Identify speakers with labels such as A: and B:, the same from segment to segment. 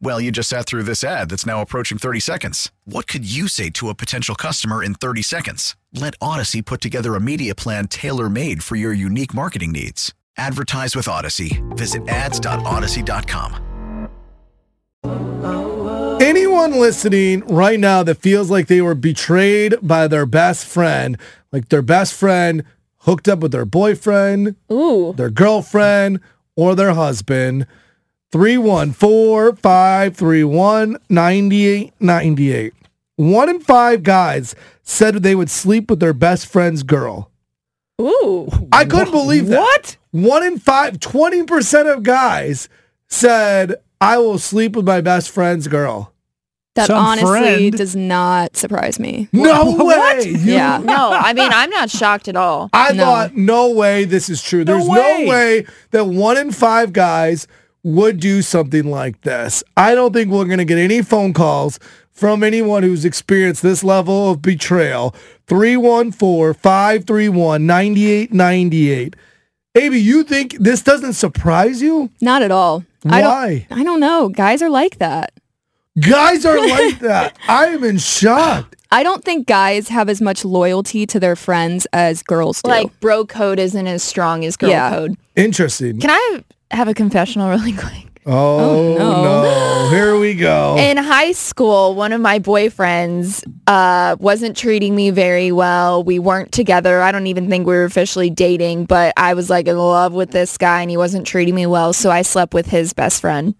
A: Well, you just sat through this ad that's now approaching 30 seconds. What could you say to a potential customer in 30 seconds? Let Audacy put together a media plan tailor made for your unique marketing needs. Advertise with Audacy. Visit ads.audacy.com.
B: Anyone listening right now that feels like they were betrayed by their best friend, like their best friend hooked up with their boyfriend,
C: Ooh.
B: their girlfriend, or their husband, 314 531 9898. One in five guys said they would sleep with their best friend's girl.
C: Ooh.
B: I couldn't believe that.
D: What?
B: One in five, 20% of guys said, I will sleep with my best friend's girl.
C: That
D: Some
C: honestly
D: friend-
C: does not surprise me.
B: No
D: What?
B: way. You-
C: Yeah.
E: No, I mean, I'm not shocked at all.
B: I
C: No.
B: thought, no way this is true. There's
D: way.
B: no way that one in five guys would do something like this. I don't think we're going to get any phone calls from anyone who's experienced this level of betrayal. 314 531 9898. Amy, you think this doesn't surprise you?
C: Not at all. I
B: Why?
C: don't, I don't know. Guys are like that.
B: Guys are like that. I am in shock.
C: I don't think guys have as much loyalty to their friends as girls do.
E: Like, bro code isn't as strong as girl
C: Yeah.
E: code.
B: Interesting.
E: Can I have a confessional really quick?
B: Oh,
C: no.
B: no. Here we go.
E: In high school, one of my boyfriends uh, wasn't treating me very well. We weren't together. I don't even think we were officially dating, but I was like in love with this guy and he wasn't treating me well. So I slept with his best friend.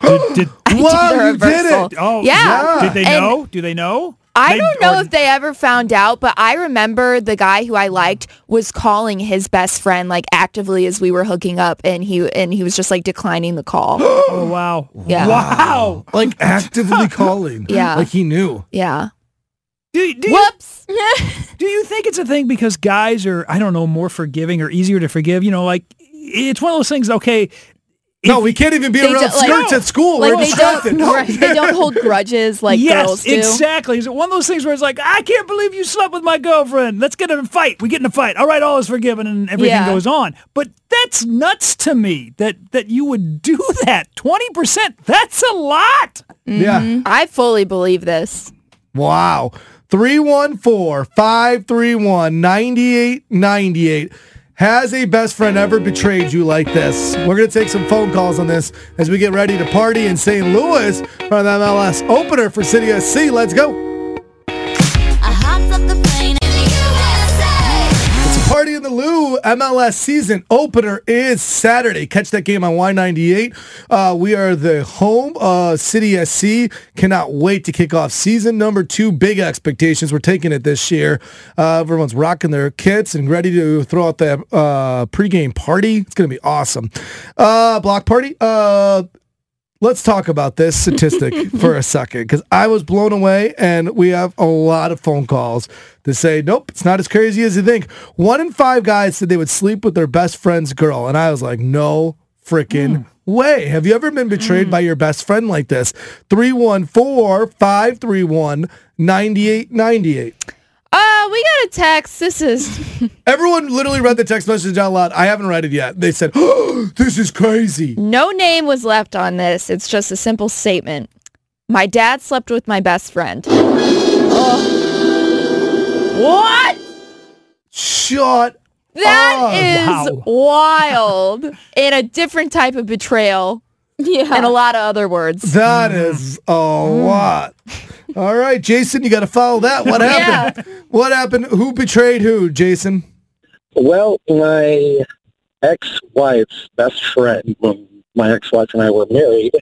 D: Did, did,
B: wow,
E: the
B: you did it.
D: oh,
E: Yeah.
D: Did they
E: And-
D: know? Do they know?
E: I
D: They-
E: don't know
D: or-
E: if they ever found out, but I remember the guy who I liked was calling his best friend like actively as we were hooking up and he and he was just like declining the call.
D: Oh wow!
E: Yeah.
D: Wow!
B: Like actively calling.
E: Yeah.
B: Like he knew.
E: yeah.
D: Do, do, you,
E: Whoops.
D: do you think it's a thing because guys are I don't know more forgiving or easier to forgive? You know, like it's one of those things. Okay,
B: No, we can't even be around
C: don't- like-
B: skirts at school.
C: like
B: We're
C: they
B: distracted.
C: don't, right, they don't hold grudges like
D: yes,
C: girls do.
D: exactly. Is it one of those things where it's like, I can't believe you slept with my girlfriend. Let's get in a fight. We get in a fight. All right, all is forgiven and everything
C: Yeah.
D: goes on. But that's nuts to me that that you would do that. Twenty percent. That's a lot. Mm-hmm.
B: Yeah.
E: I fully believe this.
B: Wow. 314-531-9898. Has a best friend ever betrayed you like this? We're going to take some phone calls on this as we get ready to party in St. Louis for the MLS opener for City SC. Let's go. MLS season opener is Saturday. Catch that game on Y98. Uh, we are the home uh, City SC. Cannot wait to kick off season number two. Big expectations. We're taking it this year. Uh, everyone's rocking their kits and ready to throw out that uh, pregame party. It's going to be awesome. Uh, block party. Let's talk about this statistic for a second because I was blown away and we have a lot of phone calls to say, nope, it's not as crazy as you think. One in five guys said they would sleep with their best friend's girl. And I was like, no freaking hmm. way. Have you ever been betrayed by hmm. your best friend like this? 314 531 9898.
E: We got a text. This is
B: Everyone literally read the text message out loud. I haven't read it yet. They said, oh, this is crazy.
E: no name was left on this. It's just a simple statement. My dad slept with my best friend. Oh. What?
B: Shut
E: That
B: Oh,
E: is wild. And a different type of betrayal.
C: yeah.
E: And a lot of other words.
B: That is a mm. lot. All right, Jason, you got to follow that. What happened? What happened? Who betrayed who, Jason?
F: Well, my ex-wife's best friend, when my ex-wife and I were married,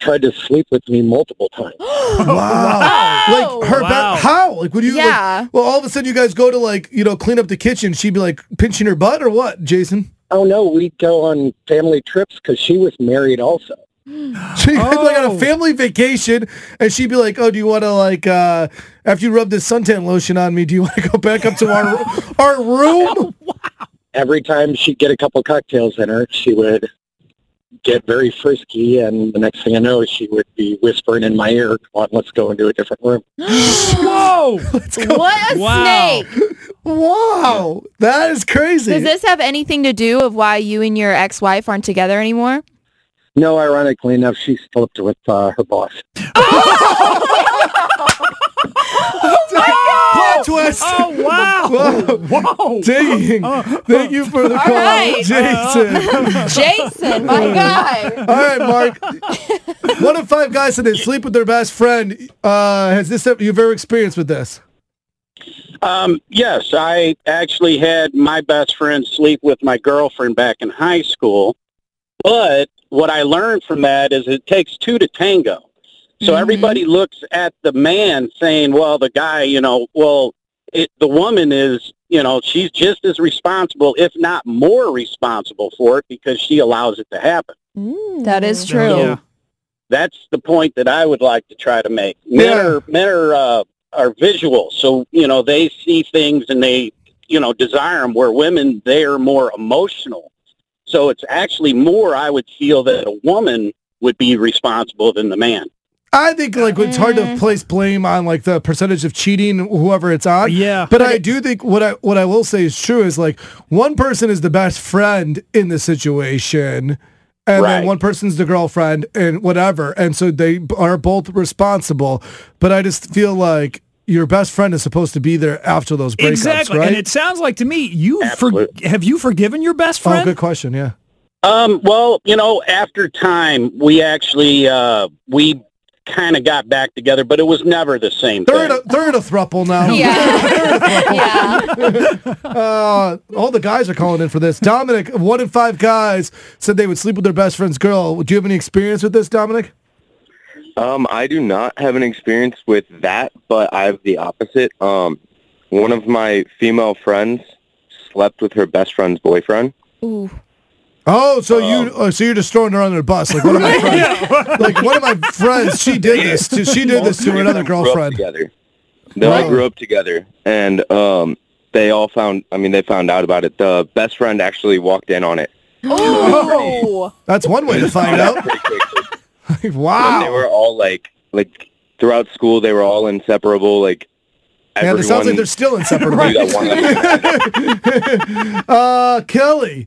F: tried to sleep with me multiple times.
B: Wow.
E: Oh!
B: Like her
D: Wow.
B: ba- how? Like would you like-
E: Yeah.
B: well all of a sudden you guys go to like, you know, clean up the kitchen, she'd be like pinching her butt or what, Jason?
F: Oh no, we'd go on family trips because she was married also.
B: She had like on
D: Oh.
B: a family vacation and she'd be like, Oh, do you wanna like uh after you rub this suntan lotion on me, do you want to go back up to our our room?
F: Every time she'd get a couple cocktails in her, she would get very frisky, and the next thing I know, she would be whispering in my ear, "Come on, let's go into a different room."
D: Whoa!
E: What a
D: Wow.
E: snake!
B: Wow. That is crazy.
E: Does this have anything to do of why you and your ex-wife aren't together anymore?
F: No, ironically enough, she slept with uh, her boss.
B: Plot twist.
D: Oh wow!
B: Whoa.
D: Whoa!
B: Dang. Thank you for the call,
E: right.
B: Jason.
E: Jason, my guy.
B: All right, Mark. One of five guys said they sleep with their best friend. Uh, has this you've ever experienced with this?
G: Um, yes, I actually had my best friend sleep with my girlfriend back in high school. But what I learned from that is it takes two to tango. So
E: Mhm.
G: everybody looks at the man saying, well, the guy, you know, well, it, the woman is, you know, she's just as responsible, if not more responsible for it because she allows it to happen.
E: That is true.
D: Yeah.
G: That's the point that I would like to try to make. Men
B: Yeah.
G: are men are uh, are visual, so you know they see things and they you know desire them. Where women they are more emotional. So it's actually more I would feel that a woman would be responsible than the man.
B: I think like it's hard
E: Mm.
B: to place blame on like the percentage of cheating, whoever it's on.
D: Yeah.
B: But I do think what I what I will say is true is like one person is the best friend in the situation. And then one person's the girlfriend and whatever. And so they are both responsible. But I just feel like your best friend is supposed to be there after those breakups,
D: Exactly.
B: right?
D: And it sounds like to me you for, have you forgiven your best friend?
B: oh, good question. Yeah.
G: Um, well, you know, after time, we actually uh, we kind of got back together, but it was never the same
B: They're in
G: thing.
B: a, they're in a thruple now.
E: Yeah. yeah.
B: Uh, all the guys are calling in for this. Dominic, one in five guys said they would sleep with their best friend's girl. Do you have any experience with this, Dominic?
H: Um, I do not have an experience with that, but I have the opposite. Um, one of my female friends slept with her best friend's boyfriend.
E: Ooh.
B: Oh, so you uh, so you're just throwing her under the bus like one of my friends. like one of my friends, she did this. To, she did this to another
H: three of them grew up
B: girlfriend.
H: Together. They
B: Wow.
H: all grew up together, and um, they all found. I mean, they found out about it. The best friend actually walked in on it.
E: Oh.
B: That's one way to find out.
H: Pretty quickly.
B: Like,
H: And they were all like, like throughout school, they were all inseparable. Like,
B: Yeah, it sounds like
H: everyone
B: they're still inseparable.
H: knew that one.
B: uh, Kelly,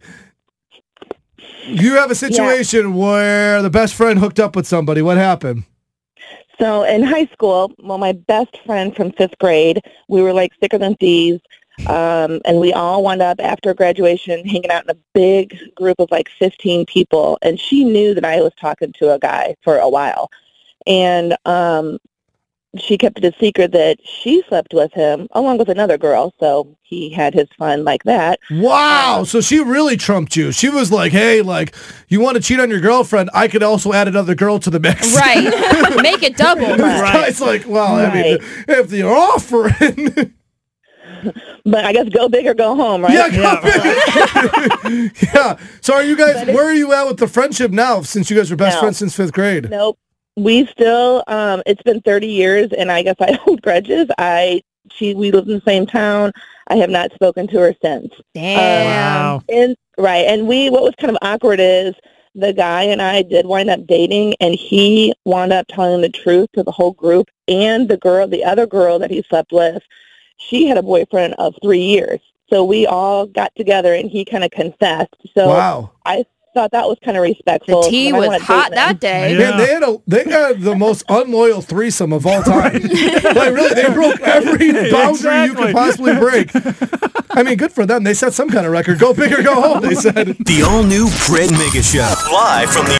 B: you have a situation where the best friend hooked up with somebody. What happened?
I: So in high school, well, my best friend from fifth grade, we were like thicker than thieves, um, and we all wound up after graduation hanging out in a big group of like 15 people. And she knew that I was talking to a guy for a while, and um, she kept it a secret that she slept with him along with another girl. So he had his fun like that.
B: Wow. So she really trumped you. She was like, hey, like, you want to cheat on your girlfriend? I could also add another girl to the mix.
E: Right. Make it double.
B: This guy's like, well, I mean, if you're offering.
I: But I guess go big or go home, right?
B: yeah, go- yeah. So are you guys, where are you at with the friendship now since you guys were best
I: No.
B: friends since fifth grade?
I: Nope. We still um it's been 30 years and I guess I hold grudges. I she we live in the same town. I have not spoken to her since.
E: Damn.
D: Wow.
I: And right. And we what was kind of awkward is the guy and I did wind up dating and he wound up telling the truth to the whole group and the girl the other girl that he slept with, she had a boyfriend of 3 years. So we all got together and he kind of confessed. So
B: wow.
I: I thought that was kind of respectful.
E: The
I: respectful.
E: tea
I: When I
E: was hot that day.
D: Yeah.
B: Man, they had a they had the most unloyal threesome of all time. like really, they broke every boundary you could possibly break. I mean, good for them. They set some kind of record. Go big or go home. They said.
A: The all new Fred Mega Show. Live from the.